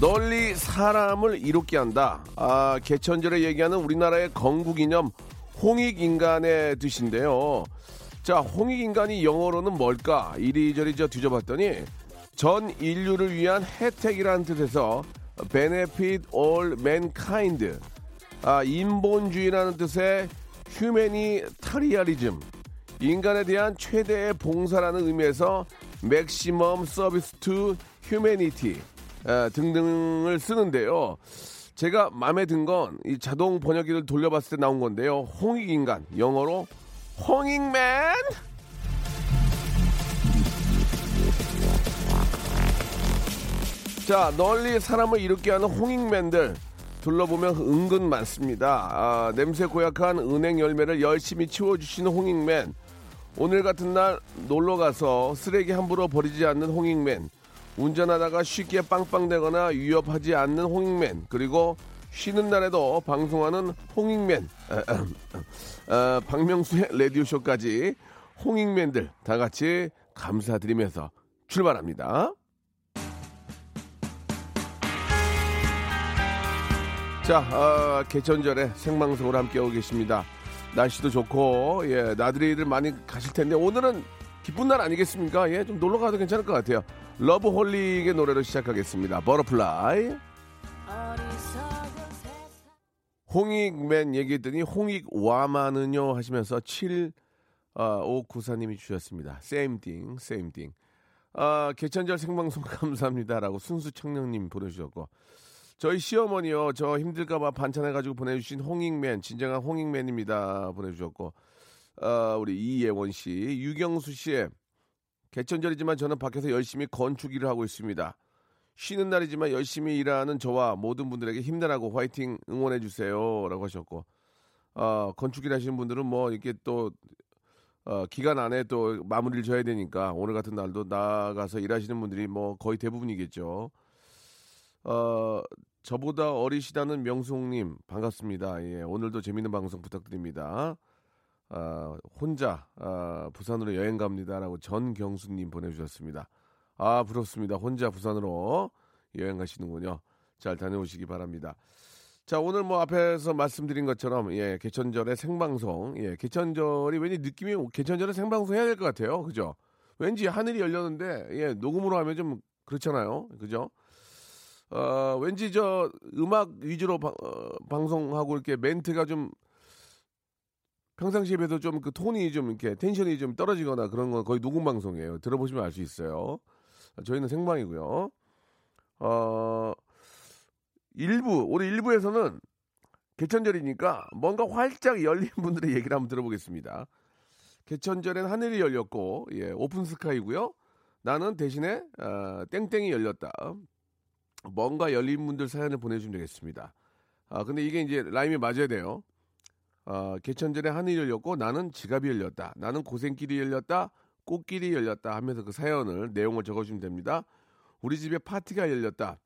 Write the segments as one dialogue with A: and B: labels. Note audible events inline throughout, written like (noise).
A: 널리 사람을 이롭게 한다. 아, 개천절에 얘기하는 우리나라의 건국이념 홍익인간의 뜻인데요. 자, 홍익인간이 영어로는 뭘까? 이리저리 저 뒤져봤더니 전 인류를 위한 혜택이라는 뜻에서 benefit all mankind. 아, 인본주의라는 뜻의 휴메니타리아리즘. 인간에 대한 최대의 봉사라는 의미에서 maximum service to humanity. 에, 등등을 쓰는데요. 제가 마음에 든 건 이 자동 번역기를 돌려봤을 때 나온 건데요. 홍익인간 영어로 홍익맨 자 널리 사람을 이롭게 하는 홍익맨들 둘러보면 은근 많습니다. 아, 냄새 고약한 은행 열매를 열심히 치워주시는 홍익맨 오늘 같은 날 놀러 가서 쓰레기 함부로 버리지 않는 홍익맨 운전하다가 쉽게 빵빵대거나 위협하지 않는 홍익맨 그리고 쉬는 날에도 방송하는 홍익맨 어, 박명수의 라디오쇼까지 홍익맨들 다 같이 감사드리면서 출발합니다. 자, 어, 개천절에 생방송으로 함께하고 계십니다. 날씨도 좋고, 예, 나들이들 많이 가실 텐데, 오늘은 기쁜 날 아니겠습니까? 예, 좀 놀러 가도 괜찮을 것 같아요. 러브홀릭의 노래로 시작하겠습니다. Butterfly. 홍익man 얘기했더니 홍익woman은요 하시면서 7 5 9사님이 주셨습니다. same thing, same thing. 아, 개천절 생방송 (laughs) 감사합니다라고 순수 청년님 보내주셨고 저희 시어머니요 저 힘들까봐 반찬해가지고 보내주신 홍익맨 진정한 홍익맨입니다 보내주셨고 아, 우리 이예원 씨 유경수 씨의 개천절이지만 저는 밖에서 열심히 건축 일을 하고 있습니다. 쉬는 날이지만 열심히 일하는 저와 모든 분들에게 힘내라고 화이팅 응원해 주세요라고 하셨고 어, 건축 일 하시는 분들은 뭐 이렇게 또 어, 기간 안에 또 마무리를 져야 되니까 오늘 같은 날도 나가서 일하시는 분들이 뭐 거의 대부분이겠죠. 어, 저보다 어리시다는 명숙님 반갑습니다. 예, 오늘도 재밌는 방송 부탁드립니다. 아, 혼자 아, 부산으로 여행 갑니다라고 전경수님 보내주셨습니다. 아 부럽습니다. 혼자 부산으로 여행 가시는군요. 잘 다녀오시기 바랍니다. 자 오늘 뭐 앞에서 말씀드린 것처럼 예 개천절의 생방송 예 개천절이 왠지 느낌이 개천절에 생방송 해야 될 것 같아요. 그죠? 왠지 하늘이 열렸는데 예 녹음으로 하면 좀 그렇잖아요. 그죠? 어 왠지 저 음악 위주로 바, 어, 방송하고 이렇게 멘트가 좀 평상시에 비해서 좀 그 톤이 좀 이렇게 텐션이 좀 떨어지거나 그런 건 거의 녹음 방송이에요. 들어보시면 알 수 있어요. 저희는 생방이고요. 어, 일부, 우리 일부에서는 개천절이니까 뭔가 활짝 열린 (laughs) 분들의 얘기를 한번 들어보겠습니다. 개천절엔 하늘이 열렸고, 예, 오픈 스카이고요. 나는 대신에, 어, 땡땡이 열렸다. 뭔가 열린 분들 사연을 보내주시면 되겠습니다. 아, 근데 이게 이제 라임이 맞아야 돼요. 어, 개천절에 하늘이 열렸고 나는 지갑이 열렸다. 나는 고생길이 열렸다. 꽃길이 열렸다 하면서 그 사연을 내용을 적어주면 됩니다. 우리 집에 파티가 열렸다.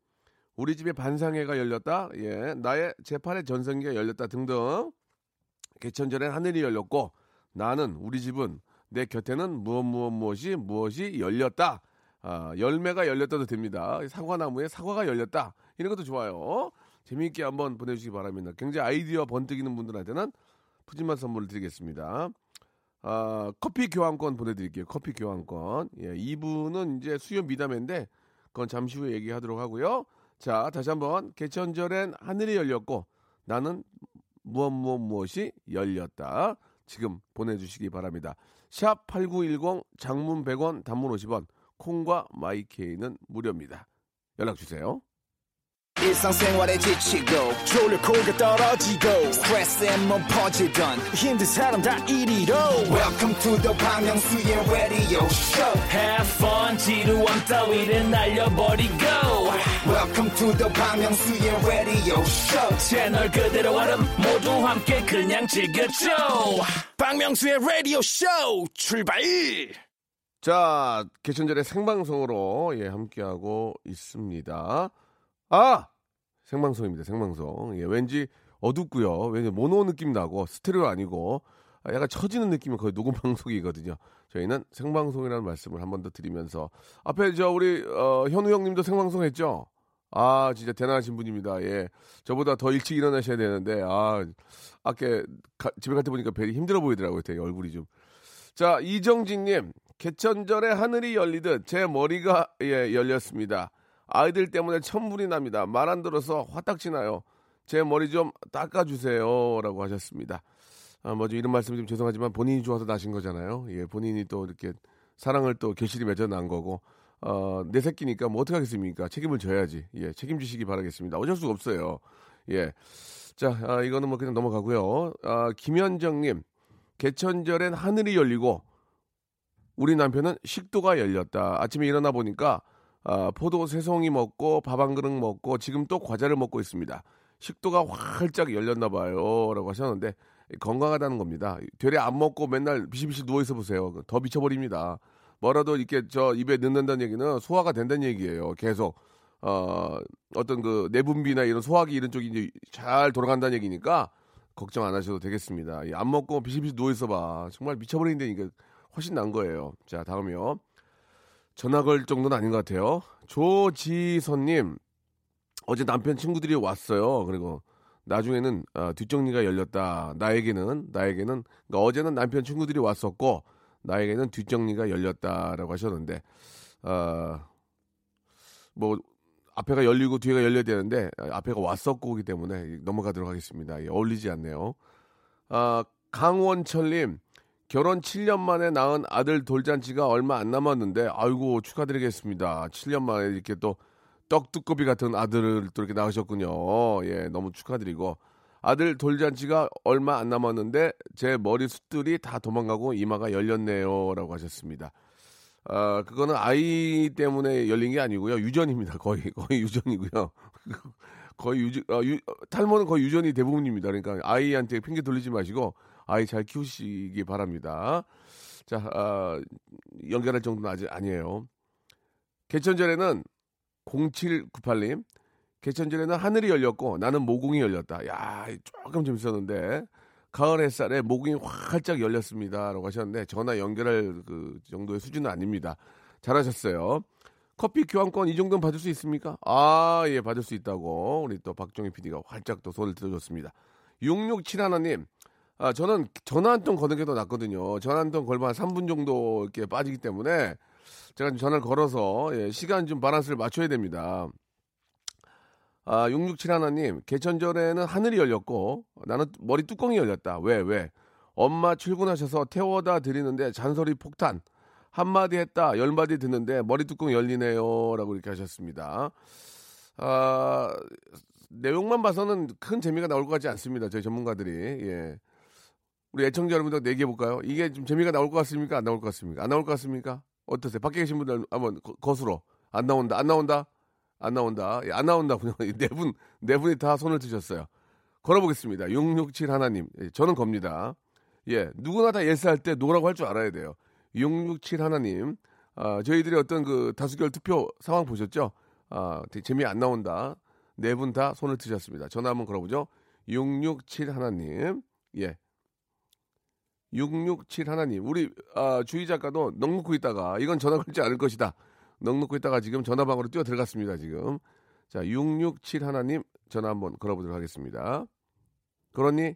A: 우리 집에 반상회가 열렸다. 예, 나의 제8의 전성기가 열렸다 등등. 개천절에 하늘이 열렸고 나는 우리 집은 내 곁에는 무엇 무엇 무엇이 무엇이 열렸다. 아, 열매가 열렸다도 됩니다. 사과나무에 사과가 열렸다. 이런 것도 좋아요. 재미있게 한번 보내주시기 바랍니다. 굉장히 아이디어 번뜩이는 분들한테는 푸짐한 선물을 드리겠습니다. 아, 커피 교환권 보내드릴게요. 커피 교환권. 예, 이분은 이제 수요 미담인데 그건 잠시 후에 얘기하도록 하고요. 자, 다시 한번 개천절엔 하늘이 열렸고 나는 무엇 무엇 무엇이 열렸다. 지금 보내주시기 바랍니다. 샵 8910 장문 100원 단문 50원 콩과 마이케이는 무료입니다. 연락 주세요.
B: 일상생활에 지치고, 졸려 코가 떨어지고, 스트레스에 몸 퍼지던, 힘든 사람 다 이리로. welcome to the Bang Myung-soo's radio show
C: Have fun 지루함 따위를 날려버리고
B: welcome to the Bang Myung-soo's radio show
C: 채널 그대로 얼음 모두 함께 그냥 즐겨줘
B: 박명수의 라디오 쇼 출발
A: 자, 개천절의 생방송으로 예, 함께하고 있습니다. 아! 생방송입니다. 생방송. 예, 왠지 어둡고요. 왠지 모노 느낌 나고 스테레오 아니고 아, 약간 처지는 느낌이 거의 녹음 (laughs) 방송이거든요. 저희는 생방송이라는 말씀을 한 번 더 드리면서 앞에 저 우리 어, 현우 형님도 생방송 했죠? 아, 진짜 대단하신 분입니다. 예. 저보다 더 일찍 일어나셔야 되는데 아, 아까 가- 집에 갈 때 보니까 벨이 힘들어 보이더라고요. 되게 얼굴이 좀. 자, 이정진님, 개천절에 하늘이 열리듯 제 머리가 예, 열렸습니다. 아이들 때문에 천불이 납니다. 말 안 들어서 화딱지 나요. 제 머리 좀 닦아주세요. 라고 하셨습니다. 아, 뭐좀 이런 말씀 좀 죄송하지만 본인이 좋아서 나신 거잖아요. 예, 본인이 또 이렇게 사랑을 또 결실이 맺어 난 거고, 어, 내 새끼니까 뭐 어떡하겠습니까? 책임을 져야지. 예, 책임지시기 바라겠습니다. 어쩔 수가 없어요. 예. 자, 아, 이거는 뭐 그냥 넘어가고요. 아, 김현정님, 개천절엔 하늘이 열리고 우리 남편은 식도가 열렸다. 아침에 일어나 보니까 아, 포도 세 송이 먹고 밥 한 그릇 먹고 지금 또 과자를 먹고 있습니다. 식도가 활짝 열렸나 봐요라고 하셨는데 건강하다는 겁니다. 되레 안 먹고 맨날 비실비실 누워 있어 보세요. 더 미쳐버립니다. 뭐라도 이렇게 저 입에 넣는다는 얘기는 소화가 된다는 얘기예요. 계속 어, 어떤 그 내분비나 이런 소화기 이런 쪽이 이제 잘 돌아간다는 얘기니까 걱정 안 하셔도 되겠습니다. 예, 안 먹고 비실비실 누워 있어 봐. 정말 미쳐버리는데 훨씬 난 거예요. 자, 다음이요. 전화 걸 정도는 아닌 것 같아요. 조지선님, 어제 남편 친구들이 왔어요. 그리고 나중에는 아, 뒷정리가 열렸다. 나에게는 나에게는 그러니까 어제는 남편 친구들이 왔었고 나에게는 뒷정리가 열렸다라고 하셨는데 아, 뭐 앞에가 열리고 뒤에가 열려야 되는데 아, 앞에가 왔었고기 때문에 넘어가도록 하겠습니다. 예, 어울리지 않네요. 아, 강원철님 결혼 7년 만에 낳은 아들 돌잔치가 얼마 안 남았는데 아이고 축하드리겠습니다. 7년 만에 이렇게 또 떡두꺼비 같은 아들을 또 이렇게 낳으셨군요. 예, 너무 축하드리고 아들 돌잔치가 얼마 안 남았는데 제 머리 숱들이 다 도망가고 이마가 열렸네요라고 하셨습니다. 아, 그거는 아이 때문에 열린 게 아니고요. 유전입니다. 거의 거의 유전이고요. (laughs) 거의 유전 어, 유, 탈모는 거의 유전이 대부분입니다. 그러니까 아이한테 핑계 돌리지 마시고 아이 잘 키우시기 바랍니다. 자, 아, 연결할 정도는 아직 아니에요. 개천절에는 0798님 개천절에는 하늘이 열렸고 나는 모공이 열렸다. 야, 조금 재밌었는데 가을 햇살에 모공이 활짝 열렸습니다 라고 하셨는데 전화 연결할 그 정도의 수준은 아닙니다. 잘하셨어요. 커피 교환권 이 정도는 받을 수 있습니까? 아, 예, 받을 수 있다고 우리 또 박정희 PD가 활짝 또 손을 들어줬습니다. 6671님, 아, 저는 전화 한 통 거는 게 더 낫거든요. 전화 한 통 걸면 한 3분 정도 이렇게 빠지기 때문에 제가 좀 전화를 걸어서 예, 시간 좀 바란스를 맞춰야 됩니다. 아, 6671님, 개천절에는 하늘이 열렸고 나는 머리 뚜껑이 열렸다. 왜, 왜? 엄마 출근하셔서 태워다 드리는데 잔소리 폭탄. 한마디 했다, 열마디 듣는데 머리 뚜껑 열리네요. 라고 이렇게 하셨습니다. 아, 내용만 봐서는 큰 재미가 나올 것 같지 않습니다. 저희 전문가들이. 예. 우리 애청자 여러분들 내기해 볼까요? 이게 좀 재미가 나올 것 같습니까? 안 나올 것 같습니까? 안 나올 것 같습니까? 어떠세요? 밖에 계신 분들 한번 거- 거수로. 안 나온다, 안 나온다, 안 나온다. 예, 안 나온다군요. (laughs) 네 분, 네 분이 다 손을 드셨어요. 걸어보겠습니다. 667 하나님. 예, 저는 겁니다. 예, 누구나 다 yes할 때 no라고 할 줄 알아야 돼요. 667 하나님. 아, 저희들이 어떤 그 다수결 투표 상황 보셨죠? 아, 되게 재미 안 나온다. 네 분 다 손을 드셨습니다. 전화 한번 걸어보죠. 667 하나님. 예. 667 하나님. 우리 아, 주희 작가도 넋 놓고 있다가 이건 전화 걸지 않을 것이다. 넋 놓고 있다가 지금 전화방으로 뛰어 들어갔습니다. 지금. 자, 667 하나님 전화 한번 걸어보도록 하겠습니다. 그러니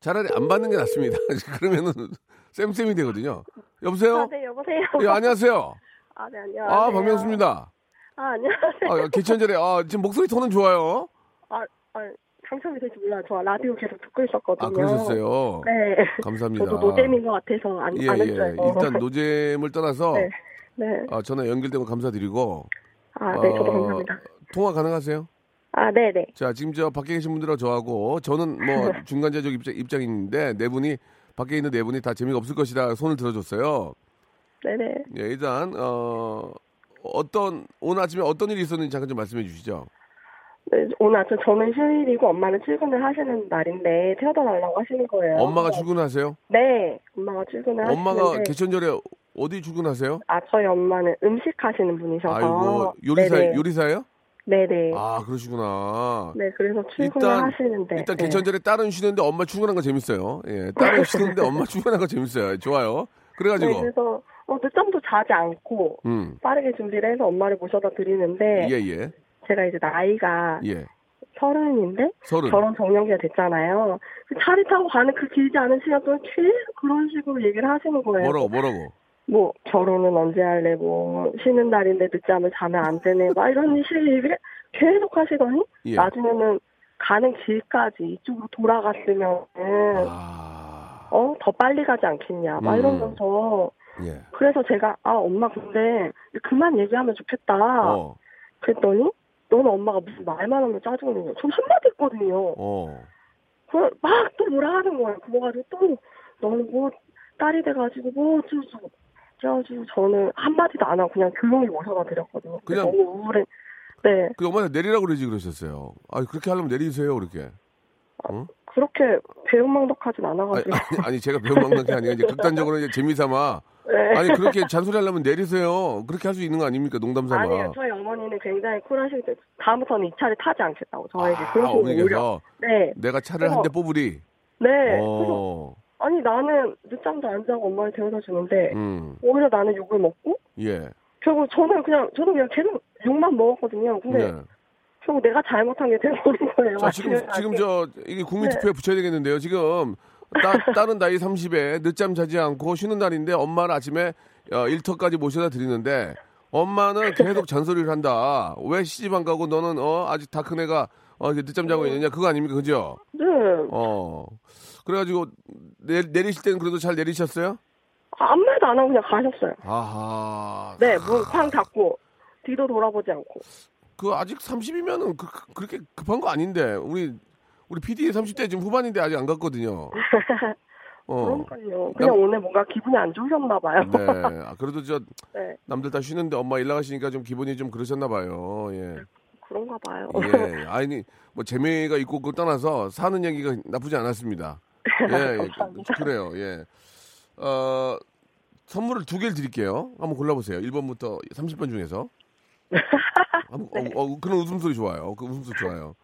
A: 차라리 안 받는 게 낫습니다. (laughs) 그러면은 쌤쌤이 되거든요. 여보세요?
D: 아, 네, 여보세요.
A: 예, 안녕하세요.
D: 아, 네, 안녕하세요.
A: 아, 박명수입니다.
D: 아, 안녕하세요.
A: 아, 개천절에 아, 지금 목소리 톤은 좋아요.
D: 아, 아, 당첨이 될지 몰라요. 저 라디오 계속 듣고 있었거든요.
A: 아, 그러셨어요.
D: 네.
A: 감사합니다.
D: 저도 노잼인 것 같아서 안,
A: 예,
D: 안
A: 예.
D: 했어요.
A: 일단 (laughs) 노잼을 떠나서
D: 네. 네.
A: 아, 전화 연결된 거 감사드리고
D: 아, 네, 저도
A: 어,
D: 감사합니다.
A: 통화 가능하세요?
D: 아, 네, 네.
A: 자, 지금 저 밖에 계신 분들하고 저하고 저는 뭐 (laughs) 중간자적 입장, 입장인데 네 분이 밖에 있는 네 분이 다 재미가 없을 것이다 손을 들어줬어요.
D: 네네.
A: 예, 일단 어 어떤 오늘 아침에 어떤 일이 있었는지 잠깐 좀 말씀해 주시죠.
D: 네, 오늘 아침 저는 휴일이고 엄마는 출근을 하시는 날인데 태워다 달라고 하시는 거예요.
A: 엄마가 출근하세요?
D: 네, 엄마가 출근을
A: 엄마가
D: 하시는데
A: 개천절에 어디 출근하세요?
D: 아 저희 엄마는 음식 하시는 분이셔서
A: 아이고 요리사
D: 네네.
A: 요리사예요?
D: 네네.
A: 아 그러시구나.
D: 네, 그래서 출근을
A: 일단
D: 하시는데
A: 일단
D: 네.
A: 개천절에 딸은 쉬는데 엄마 출근한 거 재밌어요. 예, 딸은 (laughs) 쉬는데 엄마 출근한 거 재밌어요. 좋아요. 그래가지고
D: 네, 그래서 어, 늦잠도 자지 않고
A: 음,
D: 빠르게 준비를 해서 엄마를 모셔다 드리는데
A: 예, 예,
D: 제가 이제 나이가
A: 예.
D: 서른인데
A: 서른.
D: 결혼 정년기가 됐잖아요. 그 차를 타고 가는 그 길지 않은 시간 동안 계속 그런 식으로 얘기를 하시는 거예요.
A: 뭐라고 뭐라고?
D: 뭐 결혼은 언제 할래? 뭐 쉬는 날인데 늦잠을 자면 안 되네. 막 이런 식의 얘기를 계속 하시더니
A: 예.
D: 나중에는 가는 길까지 이쪽으로 돌아갔으면
A: 아,
D: 어더 빨리 가지 않겠냐. 막
A: 음.
D: 이러면서
A: 예.
D: 그래서 제가 아 엄마 근데 그만 얘기하면 좋겠다.
A: 어,
D: 그랬더니 너는 엄마가 무슨 말만 하면 짜증내는 거야. 전 한마디 했거든요.
A: 어.
D: 막또 뭐라 하는 거예요. 그래가지고 또 너는 뭐 딸이 돼가지고 뭐 어쩌고 그래가지고 저는 한마디도 안 하고 그냥 조용히 모셔다 드렸거든요.
A: 그냥-
D: 너무 우울해. 네.
A: 그 엄마한테 내리라고 그러지 그러셨어요. 아 그렇게 하려면 내리세요 그렇게.
D: 그렇게 배은망덕하진
A: 아니,
D: 않아가지고.
A: 아니, 아니, 제가 배움망난 게 아니라 이제 (laughs) 극단적으로 이제 재미삼아
D: 네.
A: 아니 그렇게 잔소리 하려면 내리세요. 그렇게 할 수 있는 거 아닙니까? 농담 삼아.
D: 아니에요. 저희 어머니는 굉장히 쿨하시기 때문에 다음부터는 이 차를 타지 않겠다고 저에게
A: 아,
D: 그런 식으로 네.
A: 내가 차를 한 대 뽑으리.
D: 네. 그래서
A: 어,
D: 아니 나는 늦잠도 안 자고 엄마를 데려다 주는데
A: 음,
D: 오히려 나는 욕을 먹고
A: 예.
D: 결국 저는 그냥 저는 그냥 계속 욕만 먹었거든요. 근데
A: 네.
D: 결국 내가 잘못한 게 돼버린 거예요.
A: 자, 지금. 지금 저, 이게 국민
D: 네.
A: 투표에 붙여야 되겠는데요. 지금, 딸, 딸은 나이 30에 늦잠 자지 않고 쉬는 날인데 엄마는 아침에 어, 일터까지 모셔다 드리는데 엄마는 계속 잔소리를 한다. 왜 시집 안 가고 너는, 어, 아직 다 큰 애가, 어, 늦잠 자고 있느냐. 그거 아닙니까? 그죠?
D: 네.
A: 어. 그래가지고, 내, 내리실 때는 그래도 잘 내리셨어요?
D: 아무 말도 안 하고 그냥 가셨어요.
A: 아하.
D: 네, 문쾅 닫고 뒤도 돌아보지 않고.
A: 그 아직 30이면은 그, 그, 그렇게 급한 거 아닌데. 우리, 우리 PD 30대 지금 후반인데 아직 안 갔거든요. (laughs) 어.
D: 그러니까요. 그냥 오늘 뭔가 기분이 안 좋으셨나 봐요.
A: 네. 아, 그래도 저 (laughs)
D: 네,
A: 남들 다 쉬는데 엄마 일 나가시니까 좀 기분이 좀 그러셨나 봐요. 예.
D: 그런가 봐요.
A: 예. 아니 뭐 재미가 있고 그거 떠나서 사는 얘기가 나쁘지 않았습니다. (laughs) 예. 예. 그래요. 예. 어 선물을 두 개를 드릴게요. 한번 골라보세요. 1번부터 30번 중에서.
D: 네.
A: 어, 어, 그런 웃음소리 좋아요. 그 웃음소리 좋아요.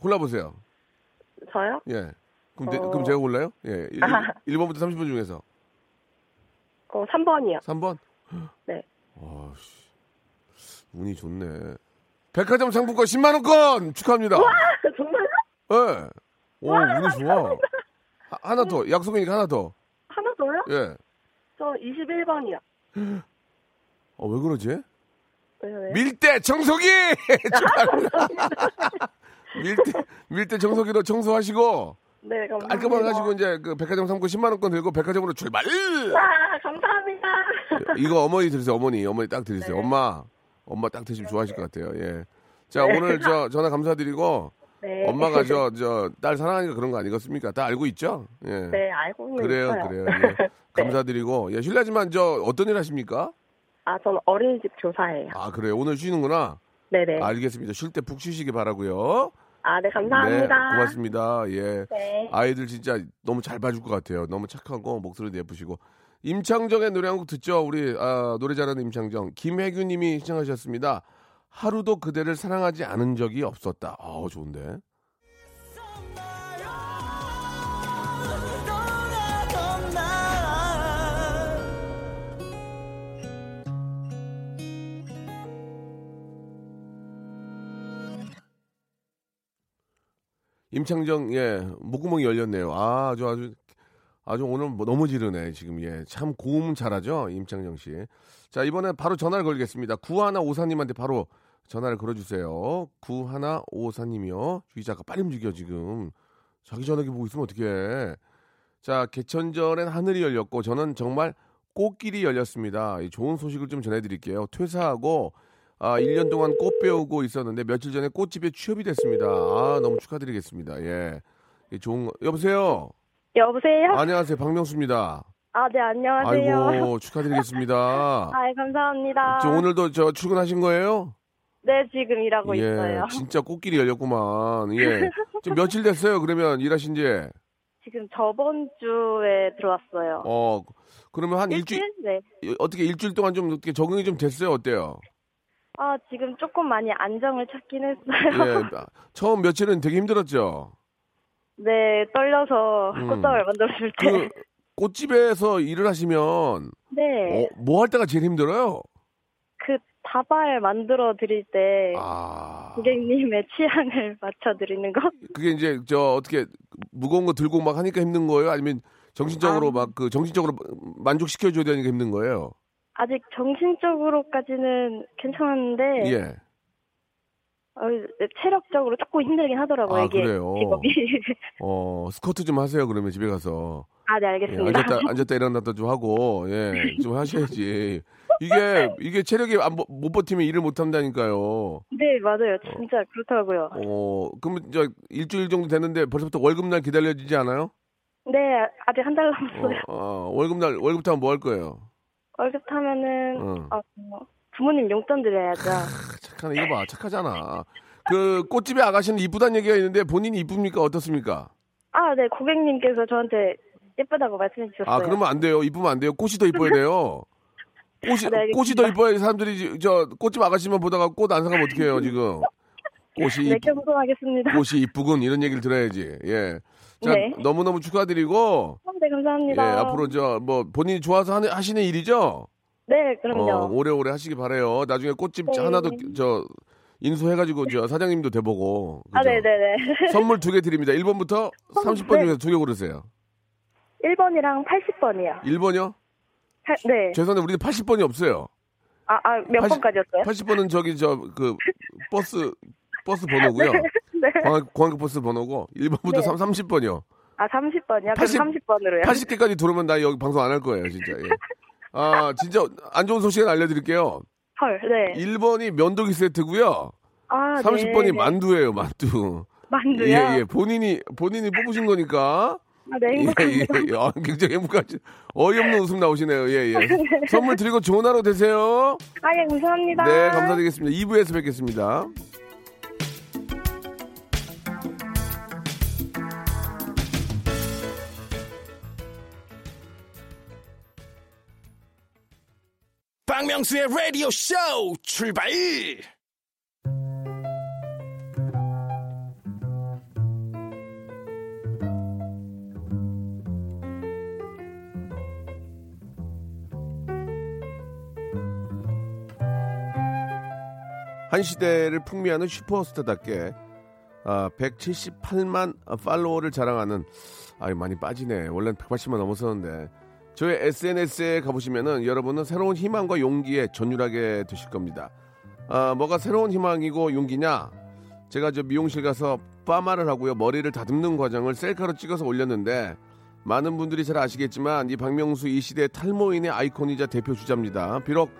A: 골라보세요.
D: 저요?
A: 예. 그럼, 내-
D: 어.
A: 그럼 제가 골라요? 예. 1,
D: 아하.
A: 1번부터 30번 중에서.
D: 어, 3번이요.
A: 3번?
D: 네.
A: 아씨, 운이 좋네. 백화점 상품권 10만 원권 축하합니다. (laughs)
D: 정말요?
A: 예. 오, 운이 좋아. 하- 하나 더. 약속이니까 하나 더.
D: 하나 더요?
A: 예.
D: 저 21번이요.
A: 어, 왜 그러지?
D: 왜요, 왜요?
A: 밀대 청소기! (laughs) 축하합니다. 밀대, 밀대 청소기로 청소하시고,
D: 네, 감사합니다.
A: 깔끔하게 하시고, 이제 그 백화점 상품권 10만 원권 들고 백화점으로 출발!
D: 아, 감사합니다.
A: 이거 어머니 들으세요, 어머니. 어머니 딱 들으세요.
D: 네.
A: 엄마, 엄마 딱 드시면 좋아하실 것 같아요. 예. 자, 오늘 저 전화 감사드리고,
D: 네.
A: 엄마가 (laughs) 저, 저, 딸 사랑하니까 그런 거 아니겠습니까? 다 알고 있죠? 예.
D: 네, 알고는
A: 그래요,
D: 있어요.
A: 그래요. 예. (laughs) 감사드리고. 예, 실례지만 저 어떤 일 하십니까?
D: 아, 저는 어린이집 교사예요.
A: 아, 그래요. 오늘 쉬는구나.
D: 네네.
A: 알겠습니다. 쉴 때 푹 쉬시기 바라고요.
D: 아, 네, 감사합니다.
A: 네, 고맙습니다. 예.
D: 네.
A: 아이들 진짜 너무 잘 봐줄 것 같아요. 너무 착하고 목소리도 예쁘시고. 임창정의 노래 한 곡 듣죠? 우리 아, 노래 잘하는 임창정. 김혜규 님이 시청하셨습니다. 하루도 그대를 사랑하지 않은 적이 없었다. 아, 좋은데. 임창정 예 목구멍이 열렸네요. 아, 아주 아주 아주 오늘 뭐 너무 지르네 지금 예 참 고음 잘하죠 임창정 씨. 자 이번에 바로 전화를 걸겠습니다. 구하나 오사님한테 바로 전화를 걸어주세요. 구하나 오사님이요. 주희 작가 빨리 움직여 지금 자기 전화기 보고 있으면 어떡해. 자 개천절엔 하늘이 열렸고 저는 정말 꽃길이 열렸습니다. 이 좋은 소식을 좀 전해드릴게요. 퇴사하고 아, 1년 동안 꽃 배우고 있었는데 며칠 전에 꽃집에 취업이 됐습니다. 아, 너무 축하드리겠습니다. 예. 이 좋은 거- 여보세요?
D: 여보세요?
A: 안녕하세요. 박명수입니다.
E: 아, 네, 안녕하세요.
A: 아이고 축하드리겠습니다. (laughs)
E: 아, 감사합니다.
A: 저 오늘도 저 출근하신 거예요?
E: 네, 지금 일하고
A: 예,
E: 있어요.
A: 진짜 꽃길이 열렸구만. 예. (laughs) 지금 며칠 됐어요? 그러면 일하신 지?
E: 지금 저번 주에 들어왔어요.
A: 어, 그러면 한 일주일,
E: 네.
A: 어떻게 일주일 동안 좀 어떻게 적응이 좀 됐어요? 어때요?
E: 아, 지금 조금 많이 안정을 찾긴 했어요.
A: 예. (laughs) 처음 며칠은 되게 힘들었죠?
E: 네, 떨려서
A: 음.
E: 꽃다발 만들어줄 때.
A: 그 꽃집에서 일을 하시면
E: 네.
A: 뭐 할 때가 제일 힘들어요?
E: 그 다발 만들어 드릴 때
A: 아,
E: 고객님의 취향을 (laughs) 맞춰 드리는 거?
A: 그게 이제 저 어떻게 무거운 거 들고 막 하니까 힘든 거예요? 아니면 정신적으로
E: 아.
A: 막그 정신적으로 만족시켜 줘야 되니까 힘든 거예요?
E: 아직 정신적으로까지는 괜찮았는데
A: 예.
E: 어, 체력적으로 조금 힘들긴 하더라고요.
A: 아,
E: 이게
A: 그래요?
E: 직업이. (laughs)
A: 어, 스쿼트 좀 하세요. 그러면 집에 가서.
E: 아, 네,
A: 예,
E: 알겠습니다.
A: 앉았다 앉았다 일어났다 좀 하고 예, (laughs) 좀 하셔야지. 이게 이게 체력이 안, 버- 못 버티면 일을 못 한다니까요.
E: 네, 맞아요. 진짜 그렇더라고요.
A: 어, 그러면 저 일주일 정도 됐는데 벌써부터 월급 날 기다려지지 않아요?
E: 네, 아직 한달
A: 어,
E: 남았어요.
A: 어, 월급 날 월급 타면 뭐 할 거예요?
E: 월급 타면은
A: 어.
E: 어, 뭐, 부모님 용돈 드려야죠.
A: 크, 착하네 이거 봐 착하잖아. 그 꽃집에 아가씨는 이쁘다는 얘기가 있는데 본인이 이쁩니까 어떻습니까?
E: 아, 네, 고객님께서 저한테 예쁘다고 말씀해 주셨어요.
A: 아 그러면 안 돼요. 이쁘면 안 돼요. 꽃이 더 이뻐야 돼요. 꽃이
E: 네.
A: 꽃이 더 이뻐야 사람들이 지- 저 꽃집 아가씨만 보다가 꽃 안 사가면 어떡해요 지금. (laughs) 꽃이
E: 네,
A: 이쁘,
E: 겸손하겠습니다.
A: 꽃이 이쁘군 이런 얘기를 들어야지. 예. 자
E: 네.
A: 너무 너무 축하드리고
E: 네,
A: 예
E: 감사합니다.
A: 앞으로 저 뭐 본인이 좋아서 하는, 하시는 일이죠.
E: 네, 그럼요.
A: 어, 오래오래 하시기 바래요. 나중에 꽃집
E: 네.
A: 하나도 저 인수해가지고 저 사장님도 돼보고.
E: 아,
A: 그죠?
E: 네, 네, 네.
A: 선물 두 개 드립니다. 1번부터 30번
E: 네.
A: 중에서 두 개 고르세요.
E: 1번이랑 80번이요.
A: 1번이요?
E: 네.
A: 죄송한데 우리는 80번이 없어요.
E: 아, 아, 몇
A: 80
E: 번까지였어요?
A: 80번은 저기 저 그 버스 버스 번호고요. (laughs)
E: 네.
A: 공항, 공항 버스 번호고 1번부터
E: 네.
A: 30, 30번이요.
E: 아, 30번이요?
A: 80
E: 그럼 30번으로요.
A: 80개까지 들어오면 나 여기 방송 안 할 거예요, 진짜. 예. (laughs) 아, 진짜 안 좋은 소식은 알려드릴게요.
E: 헐, 네.
A: 1번이 면도기 세트고요.
E: 아,
A: 30번이
E: 네.
A: 만두예요, 만두.
E: 만두요?
A: 예, 예. 본인이, 본인이 뽑으신 거니까.
E: 아, 네,
A: 예,
E: 행복합니다.
A: 예, 예. 아, 굉장히 행복하지. 어이없는 웃음 나오시네요. 예, 예. (laughs) 선물 드리고 좋은 하루 되세요.
E: 아, 예, 감사합니다.
A: 네, 감사드리겠습니다. 2부에서 뵙겠습니다.
C: 박명수의 라디오 쇼 출발!
A: 한 시대를 풍미하는 슈퍼스타답게 아, 178만 팔로워를 자랑하는 아유 많이 빠지네. 원래는 180만 넘었었는데 저희 SNS에 가보시면은 여러분은 새로운 희망과 용기에 전율하게 되실 겁니다. 아, 뭐가 새로운 희망이고 용기냐? 제가 저 미용실 가서 파마를 하고요 머리를 다듬는 과정을 셀카로 찍어서 올렸는데 많은 분들이 잘 아시겠지만 이 박명수 이 시대의 탈모인의 아이콘이자 대표 주자입니다. 비록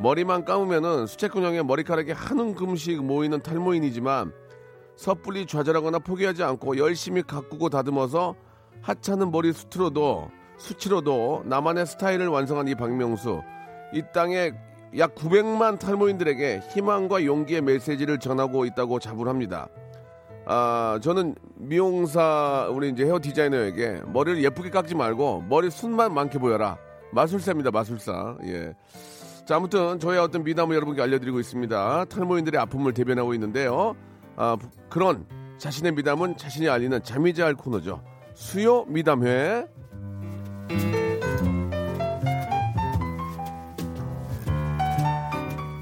A: 머리만 감으면은 수채꾼형의 머리카락이 한 움큼씩 모이는 탈모인이지만 섣불리 좌절하거나 포기하지 않고 열심히 가꾸고 다듬어서 하찮은 머리 수트로도 수치로도 나만의 스타일을 완성한 이 박명수 이 땅에 약 900만 탈모인들에게 희망과 용기의 메시지를 전하고 있다고 자부합니다. 아 저는 미용사 우리 이제 헤어 디자이너에게 머리를 예쁘게 깎지 말고 머리 숱만 많게 보여라 마술사입니다 마술사 예. 자, 아무튼 저의 어떤 미담을 여러분께 알려드리고 있습니다. 탈모인들의 아픔을 대변하고 있는데요. 아, 부- 그런 자신의 미담은 자신이 알리는 잠이자 할 코너죠. 수요 미담회.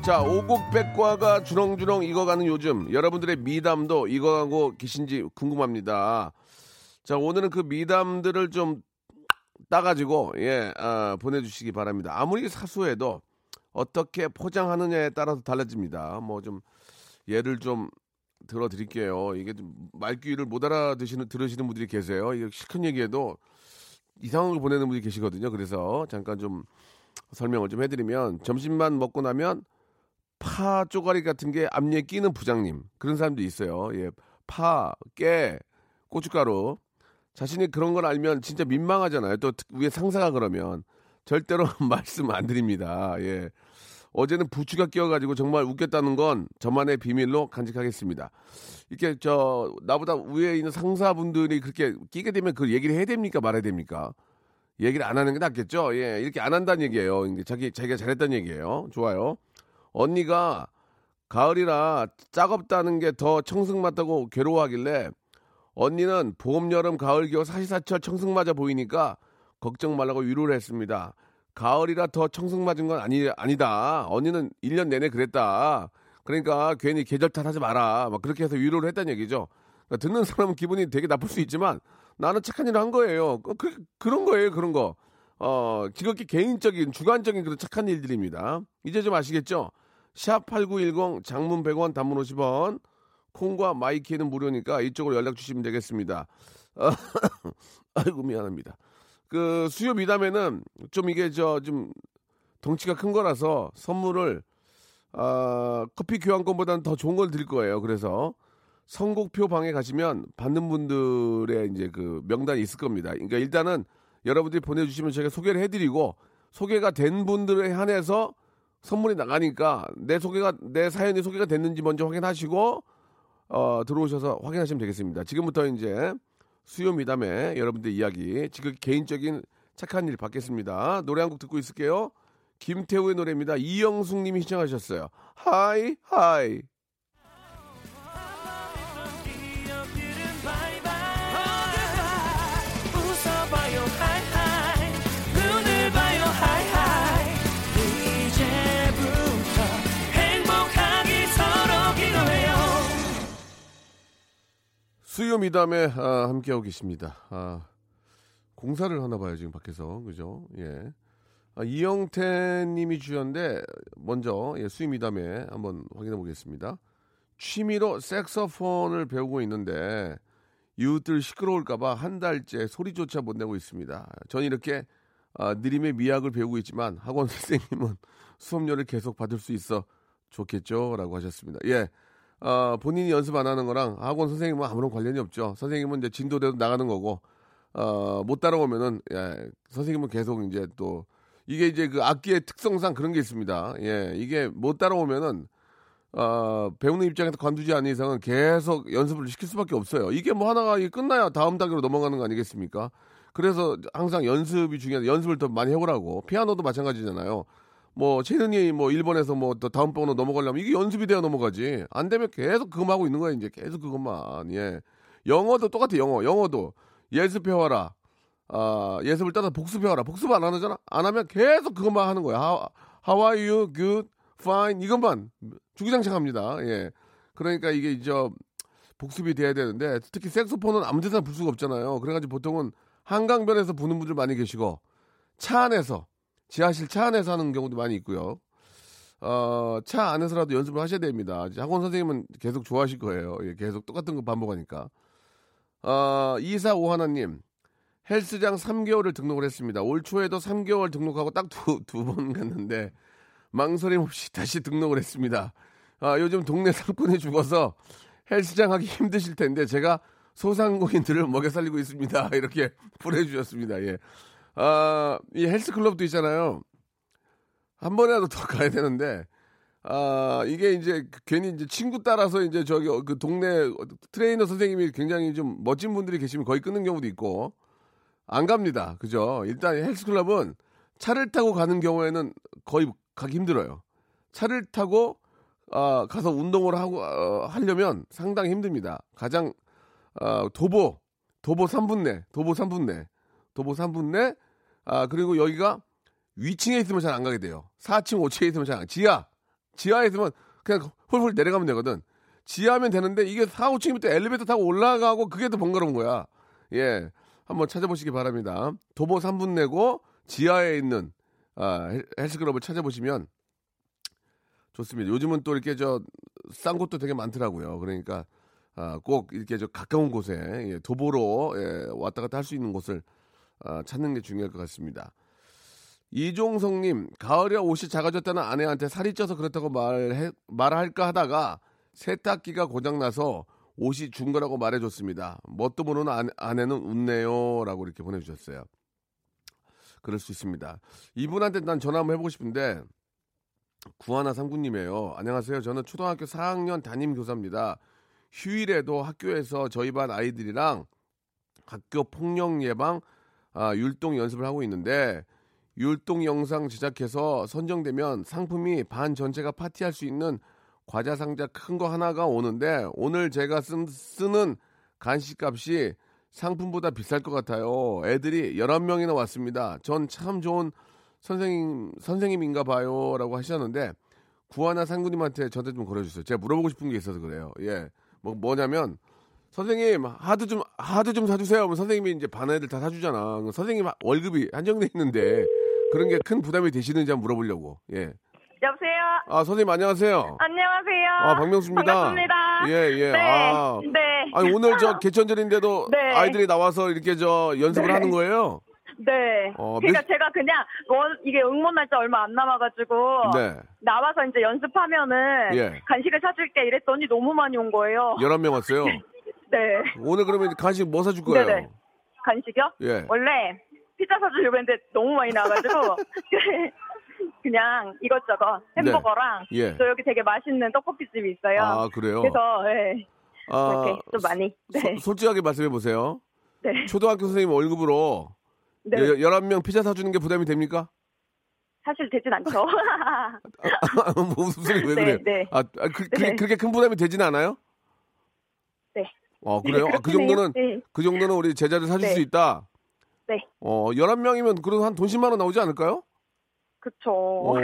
A: 자, 오곡백과가 주렁주렁 익어가는 요즘 여러분들의 미담도 익어가고 계신지 궁금합니다. 자, 오늘은 그 미담들을 좀 따가지고 예 아, 보내주시기 바랍니다. 아무리 사소해도 어떻게 포장하느냐에 따라서 달라집니다. 뭐 좀 예를 좀 들어드릴게요. 이게 좀 말귀를 못 알아듣시는 들으시는 분들이 계세요. 이게 실컷 얘기해도 이상한 걸 보내는 분들이 계시거든요. 그래서 잠깐 좀 설명을 좀 해드리면 점심만 먹고 나면 파 쪼가리 같은 게 앞니에 끼는 부장님 그런 사람도 있어요. 예, 파, 깨, 고춧가루 자신이 그런 걸 알면 진짜 민망하잖아요. 또 특- 위에 상사가 그러면 절대로 (laughs) 말씀 안 드립니다. 예. 어제는 부추가 끼어가지고 정말 웃겼다는 건 저만의 비밀로 간직하겠습니다. 이렇게 저 나보다 위에 있는 상사분들이 그렇게 끼게 되면 그 얘기를 해야 됩니까 말아야 됩니까? 얘기를 안 하는 게 낫겠죠. 예, 이렇게 안 한다는 얘기예요. 자기 자기가 잘했다는 얘기예요. 좋아요. 언니가 가을이라 짝없다는 게 더 청승 맞다고 괴로워하길래 언니는 봄, 여름, 가을, 겨울 사시사철 청승 맞아 보이니까 걱정 말라고 위로를 했습니다. 가을이라 더 청승맞은 건 아니, 아니다. 언니는 1년 내내 그랬다. 그러니까 괜히 계절 탓하지 마라. 막 그렇게 해서 위로를 했다는 얘기죠. 그러니까 듣는 사람은 기분이 되게 나쁠 수 있지만 나는 착한 일을 한 거예요. 그, 그런 거예요, 그런 거. 어, 지극히 개인적인, 주관적인 그런 착한 일들입니다. 이제 좀 아시겠죠? 샵8910 장문 100원 단문 50원 콩과 my K는 무료니까 이쪽으로 연락 주시면 되겠습니다. 어, (laughs) 아이고 미안합니다. 그 수요 미담에는 좀 이게 저 좀 덩치가 큰 거라서 선물을 아, 커피 교환권보다는 더 좋은 걸 드릴 거예요. 그래서 선곡표 방에 가시면 받는 분들의 이제 그 명단이 있을 겁니다. 그러니까 일단은 여러분들이 보내주시면 저희가 소개를 해드리고 소개가 된 분들에 한해서 선물이 나가니까 내 소개가 내 사연이 소개가 됐는지 먼저 확인하시고 어, 들어오셔서 확인하시면 되겠습니다. 지금부터 이제 수요 미담에 여러분들 이야기 지금 개인적인 착한 일 받겠습니다. 노래 한 곡 듣고 있을게요. 김태우의 노래입니다. 이영숙 님이 시청하셨어요.
C: High High
A: 수요 미담에 아, 함께하고 계십니다. 아, 공사를 하나 봐요 지금 밖에서 그죠? 예. 아, 이영태 님이 주셨는데 먼저 예, 수요 미담에 한번 확인해 보겠습니다. 취미로 색소폰을 배우고 있는데 이웃들 시끄러울까봐 한 달째 소리조차 못 내고 있습니다. 전 이렇게 아, 느림의 미학을 배우고 있지만 학원 (laughs) 선생님은 수업료를 계속 받을 수 있어 좋겠죠?라고 하셨습니다. 예, 아, 본인이 연습 안 하는 거랑 학원 선생님은 아무런 관련이 없죠. 선생님은 이제 진도대로 나가는 거고 어, 못 따라오면은 예, 선생님은 계속 이제 또 이게 이제 그 악기의 특성상 그런 게 있습니다. 예, 이게 못 따라오면은 어, 배우는 입장에서 관두지 않는 이상은 계속 연습을 시킬 수밖에 없어요. 이게 뭐 하나가 끝나야 다음 단계로 넘어가는 거 아니겠습니까? 그래서 항상 연습이 중요해서 연습을 더 많이 해오라고. 피아노도 마찬가지잖아요. 뭐 최은이 뭐 일본에서 뭐 또 다음 번호 넘어가려면 이게 연습이 돼야 넘어가지. 안 되면 계속 그것만 하고 있는 거야 이제 계속 그것만. 예. 영어도 똑같아 영어. 영어도 예습해 와라. 아 예습을 따라 복습해 와라. 복습 안 하잖아. 안 하면 계속 그것만 하는 거야. How, how are you? Good, fine. 이것만 주구장창합니다. 예. 그러니까 이게 이제 복습이 돼야 되는데 특히 색소폰은 아무 데나 불 수가 없잖아요. 그래가지고 보통은 한강변에서 부는 분들 많이 계시고 차 안에서 지하실 차 안에서 하는 경우도 많이 있고요. 어, 차 안에서라도 연습을 하셔야 됩니다. 학원 선생님은 계속 좋아하실 거예요. 예, 계속 똑같은 거 반복하니까. 어, 245 하나님, 헬스장 3개월을 등록을 했습니다. 올 초에도 3개월 등록하고 딱 두, 두 번 갔는데, 망설임 없이 (laughs) 다시 등록을 했습니다. 아, 요즘 동네 상권이 죽어서 헬스장 하기 힘드실 텐데, 제가 소상공인들을 먹여 살리고 있습니다. (laughs) 이렇게 보내주셨습니다. 예. 아, 이 헬스클럽도 있잖아요. 한 번이라도 더 가야 되는데, 아, 이게 이제 괜히 이제 친구 따라서 이제 저기 그 동네 트레이너 선생님이 굉장히 좀 멋진 분들이 계시면 거의 끊는 경우도 있고, 안 갑니다. 그죠? 일단 헬스클럽은 차를 타고 가는 경우에는 거의 가기 힘들어요. 차를 타고 아, 가서 운동을 하고 어, 하려면 상당히 힘듭니다. 가장 어, 도보 도보 3분 내 도보 3분 내 도보 3분 내 아, 그리고 여기가 위층에 있으면 잘 안 가게 돼요. 4층, 5층에 있으면 잘 안, 지하. 지하에 있으면 그냥 홀홀 내려가면 되거든. 지하면 되는데 이게 4, 5층부터 엘리베이터 타고 올라가고 그게 더 번거로운 거야. 예. 한번 찾아보시기 바랍니다. 도보 3분 내고 지하에 있는 아, 헬- 헬스클럽을 찾아보시면 좋습니다. 요즘은 또 이렇게 저 싼 곳도 되게 많더라고요. 그러니까 아, 꼭 이렇게 저 가까운 곳에 예, 도보로 예, 왔다 갔다 할 수 있는 곳을 아, 찾는 게 중요할 것 같습니다. 이종성님, 가을에 옷이 작아졌다는 아내한테 살이 쪄서 그렇다고 말해, 말할까 하다가 세탁기가 고장나서 옷이 준 거라고 말해줬습니다. 뭣도 모르는 아, 아내는 웃네요 라고 이렇게 보내주셨어요. 그럴 수 있습니다. 이분한테 난 전화 한번 해보고 싶은데 구하나 상구님이에요. 안녕하세요. 저는 초등학교 4학년 담임 교사입니다. 휴일에도 학교에서 저희 반 아이들이랑 학교 폭력 예방 아, 율동 연습을 하고 있는데 율동 영상 제작해서 선정되면 상품이 반 전체가 파티할 수 있는 과자 상자 큰 거 하나가 오는데 오늘 제가 쓴, 쓰는 간식값이 상품보다 비쌀 것 같아요. 애들이 11명이나 왔습니다. 전 참 좋은 선생님, 선생님인가 봐요. 라고 하셨는데 구하나 상구님한테 전화 좀 걸어주세요. 제가 물어보고 싶은 게 있어서 그래요. 예. 뭐, 뭐냐면 선생님 하드 좀 하드 좀 사주세요. 그럼 선생님이 이제 반 애들 다 사주잖아. 선생님 월급이 한정돼 있는데 그런 게 큰 부담이 되시는지 한번 물어보려고. 예.
F: 여보세요.
A: 아 선생님 안녕하세요.
F: 안녕하세요.
A: 아 박명수입니다.
F: 반갑습니다.
A: 예 예.
F: 네.
A: 아
F: 네.
A: 아니 오늘 저 개천절인데도
F: 네.
A: 아이들이 나와서 이렇게 저 연습을
F: 네.
A: 하는 거예요.
F: 네.
A: 어,
F: 그러니까
A: 몇-
F: 제가 그냥 원 이게 응모 날짜 얼마 안 남아가지고
A: 네.
F: 나와서 이제 연습하면은
A: 예.
F: 간식을 사줄게 이랬더니 너무 많이 온 거예요.
A: 11명 왔어요. (laughs)
F: 네.
A: 오늘 그러면 간식 뭐 사줄 거예요?
F: 네네. 간식이요?
A: 예.
F: 원래 피자 사주려고 했는데 너무 많이 나와가지고 (laughs) 그냥 이것저것 햄버거랑
A: 예.
F: 저 여기 되게 맛있는 떡볶이 집이 있어요.
A: 아 그래요?
F: 그래서 예.
A: 아,
F: 이렇게 좀 많이. 네.
A: 소- 솔직하게 말씀해 보세요.
F: 네.
A: 초등학교 선생님 월급으로
F: 네.
A: 여- 11명 피자 사주는 게 부담이 됩니까?
F: 사실 되진 않죠. (laughs)
A: 뭐 무슨 소리 왜
F: 네,
A: 그래요?
F: 네.
A: 아, 아, 그, 그,
F: 네.
A: 그렇게 큰 부담이 되지는 않아요?
F: 네.
A: 어, 그래요?
F: 네,
A: 아, 그. 정도는,
F: 네.
A: 그 정도는 우리 제자들 사줄
F: 네.
A: 수 있다?
F: 네.
A: 어, 11명이면 그래도 한 돈 10만 원 나오지 않을까요?
F: 그쵸.
A: 어,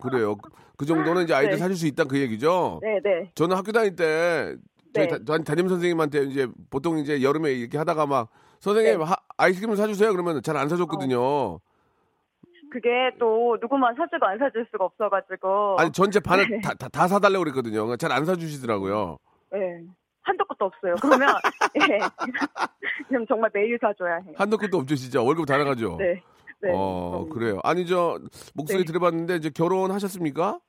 A: 그래요. 그- 그 정도는 이제 아이들
F: 네.
A: 사줄 수 있다 그 얘기죠?
F: 네, 네.
A: 저는 학교 다닐 때, 저희
F: 네.
A: 다- 담임 선생님한테 이제 보통 이제 여름에 이렇게 하다가 막, 선생님,
F: 네.
A: 하- 아이스크림 사주세요. 그러면 잘 안 사줬거든요.
F: 그게 또 누구만 사주고 안 사줄 수가 없어가지고.
A: 아니, 전체 반을
F: 네.
A: 다, 다, 다 사달라고 그랬거든요. 잘 안 사주시더라고요.
F: 네. 한도 끝도 없어요. 그러면, (laughs) 예. 그럼 정말 매일 사줘야 해요.
A: 한도 끝도 없죠, 진짜. 월급 다 나가죠.
F: 네. 네.
A: 어. 그래요. 아니, 저, 목소리
F: 네.
A: 들어봤는데, 이제 결혼하셨습니까?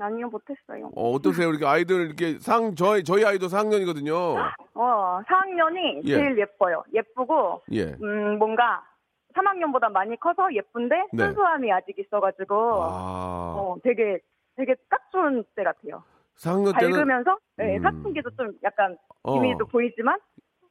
F: 아니요, 못했어요.
A: 어, 어떠세요? 이렇게 아이들, 이렇게 상, 저희, 저희 아이도 4학년이거든요.
F: 어, 4학년이
A: 예.
F: 제일 예뻐요. 예쁘고,
A: 예.
F: 음, 뭔가 3학년보다 많이 커서 예쁜데
A: 네.
F: 순수함이 아직 있어가지고,
A: 아,
F: 어, 되게, 되게 딱 좋은 때 같아요.
A: 4학년 때는,
F: 밝으면서, 네,
A: 음.
F: 사춘기도 좀 약간
A: 어,
F: 비밀도 보이지만,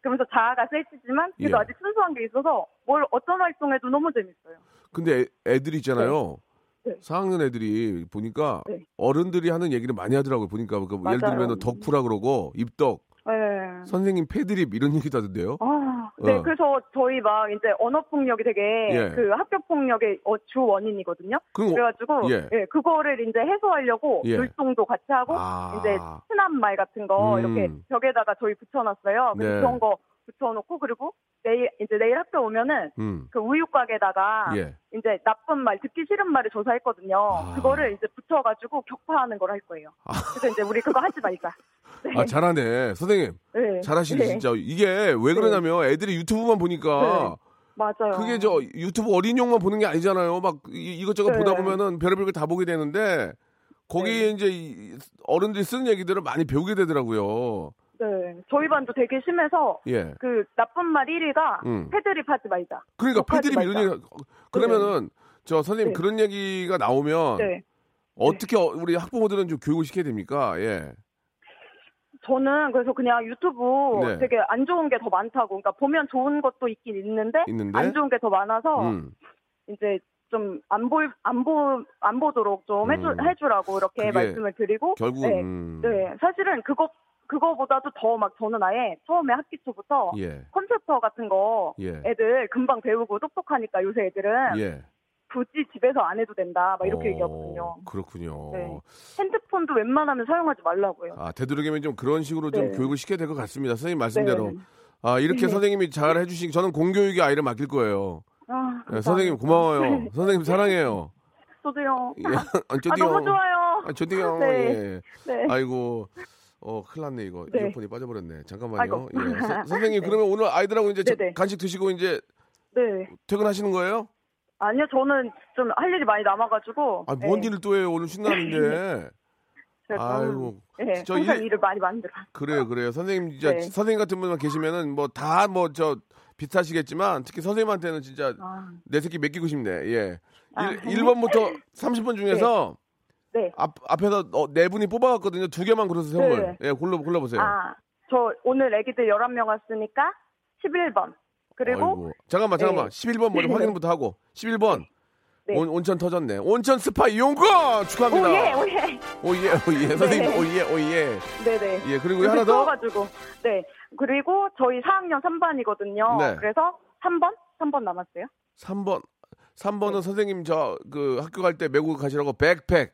F: 그러면서 자아가 세지지만, 그래도
A: 예.
F: 아직 순수한 게 있어서, 뭘 어떤 활동해도 너무 재밌어요.
A: 근데 애, 들이 있잖아요.
F: 네.
A: 4학년 애들이 보니까
F: 네.
A: 어른들이 하는 얘기를 많이 하더라고요. 보니까 그 예를. 들면 덕후라 그러고 입덕,
F: 네.
A: 선생님 패드립 이런 얘기도 하던데요.
F: 아, 네,
A: 어.
F: 그래서 저희 막 이제 언어 폭력이 되게
A: 예.
F: 그 학교 폭력의 어, 주 원인이거든요.
A: 그럼 어-
F: 그래가지고,
A: 예.
F: 예. 그거를 이제 해소하려고
A: 예.
F: 율동도 같이 하고,
A: 아.
F: 이제 흔한 말 같은 거
A: 음.
F: 이렇게 벽에다가 저희 붙여놨어요. 그래서
A: 네.
F: 그런 거 붙여놓고, 그리고 내일, 이제 내일 학교 오면은
A: 음,
F: 그 우유곽에다가
A: 예.
F: 이제 나쁜 말, 듣기 싫은 말을 조사했거든요.
A: 아.
F: 그거를 이제 붙여가지고 격파하는 걸 할 거예요. 그래서 이제 우리 그거 하지 말자. 네. (laughs)
A: 아, 잘하네. 선생님.
F: 네.
A: 잘하시네,
F: 네.
A: 진짜. 이게 왜 그러냐면 애들이 유튜브만 보니까
F: 맞아요.
A: 그게 저 유튜브 어린이용만 보는 게 아니잖아요. 막 이- 이것저것
F: 네.
A: 보다 보면은 별의별 걸 다 보게 되는데 거기에
F: 네.
A: 이제 이- 어른들이 쓰는 얘기들을 많이 배우게 되더라고요.
F: 네. 저희 반도 되게 심해서
A: 예.
F: 그 나쁜 말 1위가
A: 음.
F: 패드립 하지 말자.
A: 그러니까 패드립 이런. 얘기 그러면은 저 선생님
F: 네.
A: 그런 얘기가 나오면
F: 네.
A: 어떻게 어- 우리 학부모들은 좀 교육을 시켜야 됩니까? 예.
F: 저는 그래서 그냥 유튜브
A: 네.
F: 되게 안 좋은 게 더 많다고. 그러니까 보면 좋은 것도 있긴 있는데,
A: 있는데?
F: 안 좋은 게 더 많아서
A: 음.
F: 이제 좀 안 볼, 안 보, 안 보도록 좀 해주,
A: 음.
F: 해주라고 이렇게 말씀을 드리고.
A: 결국은
F: 네.
A: 음.
F: 네. 사실은 그거, 그거보다도 더 막 저는 아예 처음에 학기 초부터
A: 예.
F: 컴퓨터 같은 거
A: 예.
F: 애들 금방 배우고 똑똑하니까 요새 애들은
A: 예.
F: 굳이 집에서 안 해도 된다. 막 이렇게
A: 어,
F: 얘기하거든요.
A: 그렇군요.
F: 네. 핸드폰도 웬만하면 사용하지 말라고요.
A: 아, 되도록이면 좀 그런 식으로 좀
F: 네.
A: 교육을 시켜야 될 것 같습니다. 선생님 말씀대로.
F: 네.
A: 아, 이렇게
F: 네.
A: 선생님이 잘 해주신, 저는 공교육에 아이를 맡길 거예요.
F: 아,
A: 네, 선생님 고마워요.
F: 네.
A: 선생님 사랑해요.
F: 저도요.
A: 예. (laughs) 아,
F: 아,
A: 저도요.
F: 너무 좋아요.
A: 아, 저도요.
F: 네.
A: 예.
F: 네.
A: 아이고. 어, 큰일 났네, 이거.
F: 네.
A: 이어폰이 빠져버렸네. 잠깐만요. 예. 서- (laughs) 선생님,
F: 네.
A: 그러면 오늘 아이들하고 이제 저-
F: 네네.
A: 간식 드시고 이제
F: 네.
A: 퇴근하시는 거예요?
F: 아니요, 저는 좀 할 일이 많이 남아가지고.
A: 아, 뭔
F: 네.
A: 일을 또 해요? 오늘 신나는데. (laughs) 아이고.
F: 네,
A: 저
F: 항상
A: 일-
F: 일을 많이 만들어.
A: 그래요, 그래요. 선생님, 진짜
F: 네.
A: 선생님 같은 분만 계시면은 뭐 다 뭐 저 비슷하시겠지만 특히 선생님한테는 진짜
F: 아,
A: 내 새끼 맡기고 싶네. 예.
F: 아,
A: 1, 번부터 30번 중에서
F: 네.
A: 앞, 앞에서 어, 네 분이 뽑아왔거든요. 두 개만 고르세요, 선물.
F: 네.
A: 예, 골라, 골라보세요.
F: 아, 저 오늘 애기들 11명 왔으니까 11번. 그리고
A: 아이고. 잠깐만, 잠깐만.
F: 네.
A: 11번 먼저
F: 네.
A: 확인부터 하고. 11번.
F: 네.
A: 온, 온천 터졌네. 온천 스파 이용권 축하합니다.
F: oh yeah, oh yeah.
A: 오예, 오예. 선생님,
F: 네.
A: 오예, 오예.
F: 네네.
A: 예, 그리고 하나 더.
F: 가지고 네. 그리고 저희 4학년 3반이거든요.
A: 네.
F: 그래서 3번? 3번 남았어요.
A: 3번. 3번은
F: 네.
A: 선생님 저 그 학교 갈 때 메고 가시라고 백팩.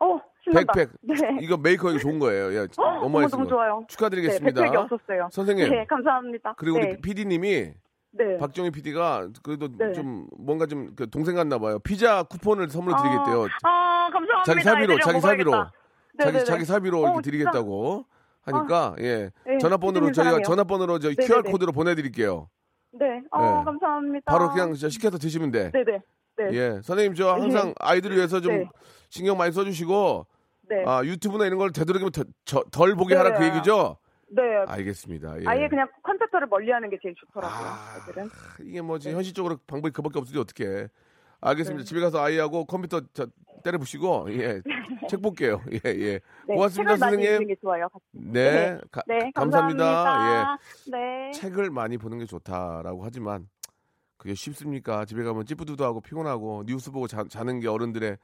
F: 어, 신난다.
A: 백팩.
F: 네.
A: 이거 메이커 이거 (laughs) 좋은 거예요. 예.
F: 어,
A: 너무.
F: 좋아요.
A: 축하드리겠습니다.
F: 네, 백팩이 없었어요.
A: 선생님.
F: 네, 감사합니다.
A: 그리고
F: 네.
A: 우리 PD님이
F: 네.
A: 박정희 PD가 그래도
F: 네.
A: 좀 뭔가 좀 그 동생 같나 봐요. 피자 쿠폰을 선물로 드리겠대요.
F: 아, 아, 감사합니다.
A: 자기 사비로, 자기 사비로. 자기. 자기 사비로
F: 어,
A: 이렇게
F: 진짜.
A: 드리겠다고 하니까 예.
F: 네,
A: 전화번호로 저희가
F: 사랑해요.
A: 전화번호로 저
F: 네네네.
A: QR 코드로 보내 드릴게요.
F: 네. 어,
A: 네.
F: 감사합니다.
A: 바로 그냥 저 시켜서 드시면 돼.
F: 네네. 네.
A: 예. 선생님 저 항상 아이들을 위해서 좀
F: 네.
A: 신경 많이 써 주시고
F: 네.
A: 아, 유튜브나 이런 걸 되도록이면 더- 저- 덜 보게
F: 네.
A: 하라 그 얘기죠?
F: 네.
A: 알겠습니다. 예.
F: 아예 그냥 컴퓨터를 멀리하는 게 제일 좋더라고요.
A: 아,
F: 애들은.
A: 이게 뭐 지금
F: 네.
A: 현실적으로 방법이 그밖에 없으니 어떻게? 알겠습니다.
F: 네.
A: 집에 가서 아이하고 컴퓨터 저, 때려 부시고 예. (laughs) 책 볼게요. 예, 예.
F: 네,
A: 고맙습니다, 선생님.
F: 같이.
A: 네. 가-
F: 네,
A: 감사합니다.
F: 감사합니다. 네.
A: 예. 책을 많이 보는 게 좋다라고 하지만 그게 쉽습니까? 집에 가면 찌뿌두두하고 피곤하고 뉴스 보고 자, 자는 게 어른들의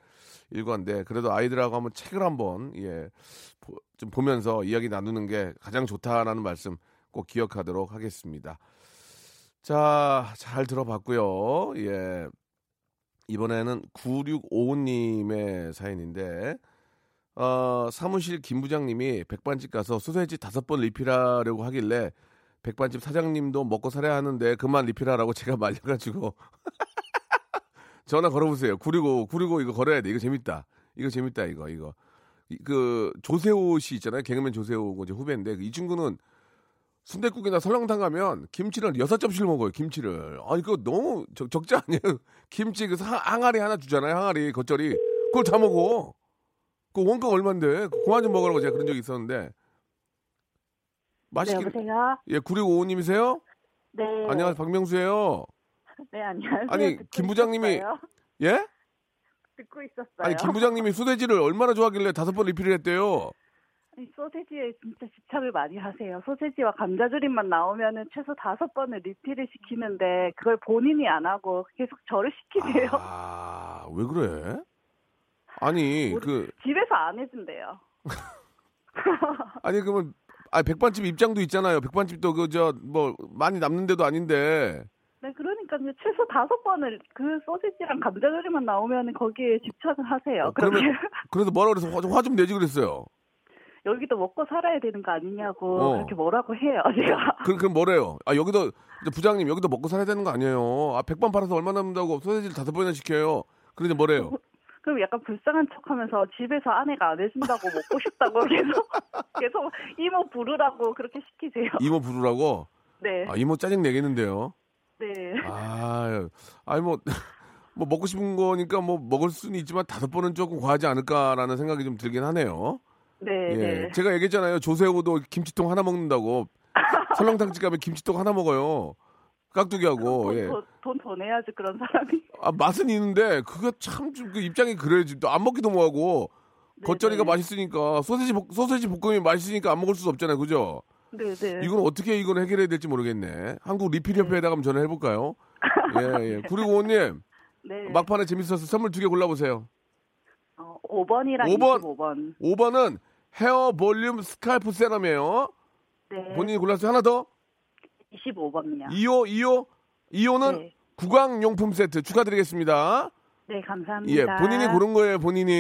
A: 일과인데 그래도 아이들하고 한번 책을 한번 예. 보- 좀 보면서 이야기 나누는 게 가장 좋다라는 말씀 꼭 기억하도록 하겠습니다. 자, 잘 들어봤고요. 예. 이번에는 9655님의 사연인데, 어, 사무실 김 부장님이 백반집 가서 소세지 다섯 번 리필하려고 하길래, 백반집 사장님도 먹고 살아야 하는데, 그만 리필하라고 제가 말려가지고, (laughs) 전화 걸어보세요. 965, 965 이거 걸어야 돼. 이거 재밌다. 이거 재밌다, 이거, 이거. 이- 그, 조세호 씨 있잖아요. 개그맨 조세호고 이제 후배인데, 이 친구는 순대국이나 설렁탕 가면 김치를 여섯 접시를 먹어요. 김치를. 아 이거 너무 적, 적자 아니에요? (laughs) 김치 그 하- 항아리 하나 주잖아요. 항아리 겉절이 그걸 다 먹어. 그 원가 얼마인데? 그 그만 좀 먹으라고 제가 그런 적이 있었는데
G: 네,
A: 맛있게
G: 여보세요?
A: 예 9655님이세요?
G: 네.
A: 안녕하세요 박명수예요.
G: 네, 안녕하세요.
A: 아니, 김 부장님이-
G: 있었어요.
A: 예?
G: 듣고 있었어요.
A: 아니 김 부장님이 소세지를 얼마나 좋아하길래 다섯 번 리필을 했대요.
G: 아니, 소세지에 진짜 집착을 많이 하세요. 소세지와 감자조림만 나오면은 최소 다섯 번을 리필을 시키는데 그걸 본인이 안 하고 계속 저를 시키세요.
A: 아 왜 그래? 아니 그
G: 집에서 안 해준대요. (laughs)
A: 아니 그러면 아 백반집 입장도 있잖아요. 백반집도 그 저 뭐 많이 남는 데도 아닌데
G: 네, 그러니까 최소 다섯 번을 그 소세지랑 감자조림만 나오면은 거기에 집착을 하세요.
A: 어,
G: 그러면
A: 그래서 뭐라 그래서 화 좀 내지 그랬어요.
G: 여기도 먹고 살아야 되는 거 아니냐고
A: 어.
G: 그렇게 뭐라고 해요, (laughs) 제가.
A: 그 그럼 뭐래요? 아 여기도 부장님 여기도 먹고 살아야 되는 거 아니에요? 아 백반 팔아서 얼마 남는다고 소세지를 다섯 번이나 시켜요. 그런데 뭐래요? (laughs)
G: 그럼 약간 불쌍한 척하면서 집에서 아내가 안 해준다고 먹고 싶다고 (laughs) 계속 계속 이모 부르라고 그렇게 시키세요.
A: 이모 부르라고?
G: 네,
A: 아 이모 짜증 내겠는데요.
G: 네,
A: 아, 아니 뭐. (laughs) 뭐 먹고 싶은 거니까 뭐 먹을 수는 있지만 다섯 번은 조금 과하지 않을까라는 생각이 좀 들긴 하네요.
G: 네,
A: 예,
G: 네.
A: 제가 얘기했잖아요. 조세호도 김치통 하나 먹는다고. (laughs) 설렁탕집 가면 김치통 하나 먹어요. 깍두기하고. 예.
G: 돈더 내야지 그런 사람이.
A: 아 맛은 있는데 그거 참 좀 그 입장이 그래야지. 또 안 먹기도 뭐하고. 겉절이가
G: 네.
A: 맛있으니까 소세지 볶, 소세지 볶음이 맛있으니까 안 먹을 수 없잖아요. 그죠?
G: 네, 네.
A: 이건 어떻게 이건 해결해야 될지 모르겠네. 한국 리필 협회에다가 한번 전화해 볼까요? (laughs) 예, 예. 그리고 오님
G: 네.
A: 막판에 재밌어서 선물 두 개 골라 보세요.
G: 어, 5번이랑
A: 5번.
G: 25번.
A: 5번은 헤어 볼륨 scalp 세럼이에요.
G: 네.
A: 본인이 골랐어요. 하나 더.
G: 25번이요.
A: 2호, 2호, 2호는
G: 네.
A: 구강용품 세트 축하드리겠습니다.
G: 네, 감사합니다.
A: 예, 본인이 고른 거예요, 본인이.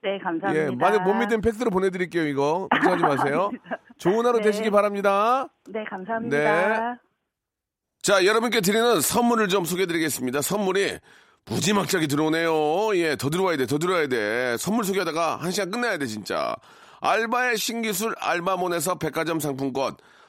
G: 네, 감사합니다.
A: 예, 만약 못 믿으면 팩스로 보내드릴게요, 이거. 걱정하지 마세요. (laughs) 좋은 하루
G: 네.
A: 되시기 바랍니다.
G: 네, 감사합니다.
A: 네. 자, 여러분께 드리는 선물을 좀 소개해드리겠습니다. 선물이 무지막지하게 들어오네요. 예, 더 들어와야 돼, 더 들어와야 돼. 선물 소개하다가 한 시간 끝나야 돼, 진짜. 알바의 신기술 알바몬에서 백화점 상품권,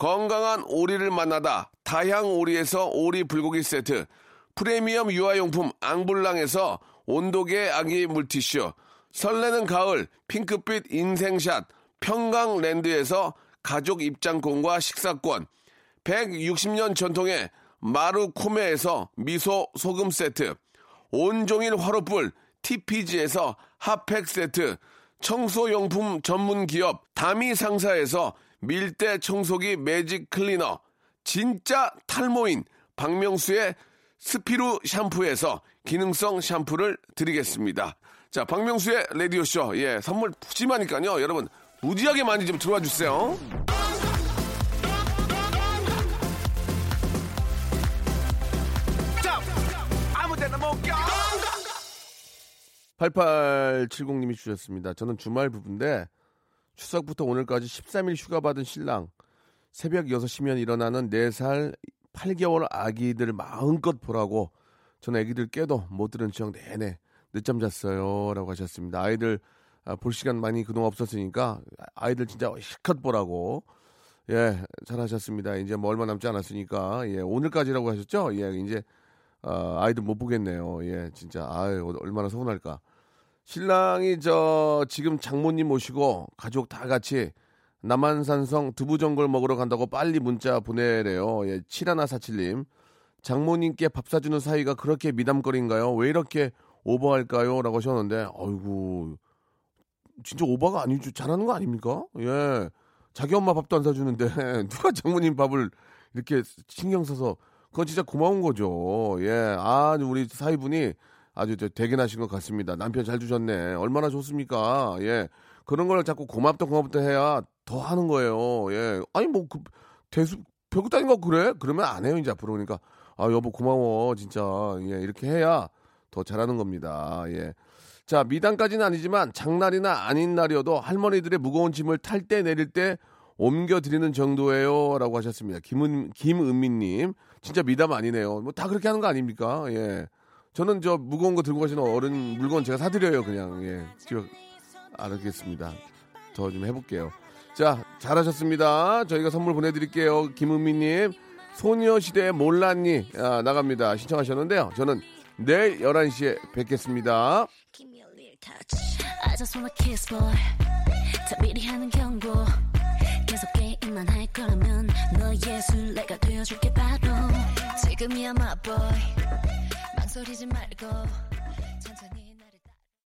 A: 건강한 오리를 만나다 다향 오리에서 오리 불고기 세트, 프리미엄 유아용품 앙블랑에서 온도계 아기 물티슈, 설레는 가을 핑크빛 인생샷 평강랜드에서 가족 입장권과 식사권, 160년 전통의 마루코메에서 미소 소금 세트, 온종일 화로불 TPG에서 핫팩 세트, 청소용품 전문 기업 다미 상사에서 밀대 청소기 매직 클리너, 진짜 탈모인 박명수의 스피루 샴푸에서 기능성 샴푸를 드리겠습니다. 자, 박명수의 라디오쇼. 예, 선물 푸짐하니까요. 여러분, 무지하게 많이 좀 들어와 주세요. 8870님이 주셨습니다. 저는 주말 부부인데 추석부터 오늘까지 13일 휴가 받은 신랑 새벽 6시면 일어나는 4살 8개월 아기들 마음껏 보라고 저는 아기들 깨도 못 들은 척 내내 늦잠 잤어요 라고 하셨습니다. 아이들 아, 볼 시간 많이 그동안 없었으니까 아이들 진짜 실컷 보라고 예 잘 하셨습니다. 이제 뭐 얼마 남지 않았으니까 예 오늘까지라고 하셨죠? 예 이제 아, 아이들 못 보겠네요. 예 진짜 아유 얼마나 서운할까. 신랑이 저 지금 장모님 모시고 가족 다 같이 남한산성 두부전골 먹으러 간다고 빨리 문자 보내래요. 예, 7147님. 장모님께 밥 사주는 사이가 그렇게 미담거리인가요? 왜 이렇게 오버할까요? 라고 하셨는데, 아이고, 진짜 오버가 아니죠. 잘하는 거 아닙니까? 예. 자기 엄마 밥도 안 사주는데, (laughs) 누가 장모님 밥을 이렇게 신경 써서, 그건 진짜 고마운 거죠. 예. 아, 우리 사이분이 아주 대견하신 것 같습니다. 남편 잘 주셨네. 얼마나 좋습니까? 예. 그런 걸 자꾸 고맙다 고맙다 해야 더 하는 거예요. 예. 아니 뭐 그 대수 별것 아닌 거 그래? 그러면 안 해요 이제 앞으로 그러니까 아 여보 고마워 진짜 예 이렇게 해야 더 잘하는 겁니다. 예. 자 미담까지는 아니지만 장날이나 아닌 날이어도 할머니들의 무거운 짐을 탈 때 내릴 때 옮겨 드리는 정도예요라고 하셨습니다. 김은 김은미님 진짜 미담 아니네요. 뭐 다 그렇게 하는 거 아닙니까? 예. 저는 저 무거운 거 들고 가시는 어른 물건 제가 사드려요 그냥 예. 기억 알겠습니다. 더 좀 해볼게요. 자, 잘하셨습니다. 저희가 선물 보내드릴게요. 김은미님, 소녀시대 몰랐니 아, 나갑니다. 신청하셨는데요. 저는 내일 11시에 뵙겠습니다. 계속 게임만 할 거라면 너의 술래가 되어줄게 바로 지금이야 my boy 망설이지 말고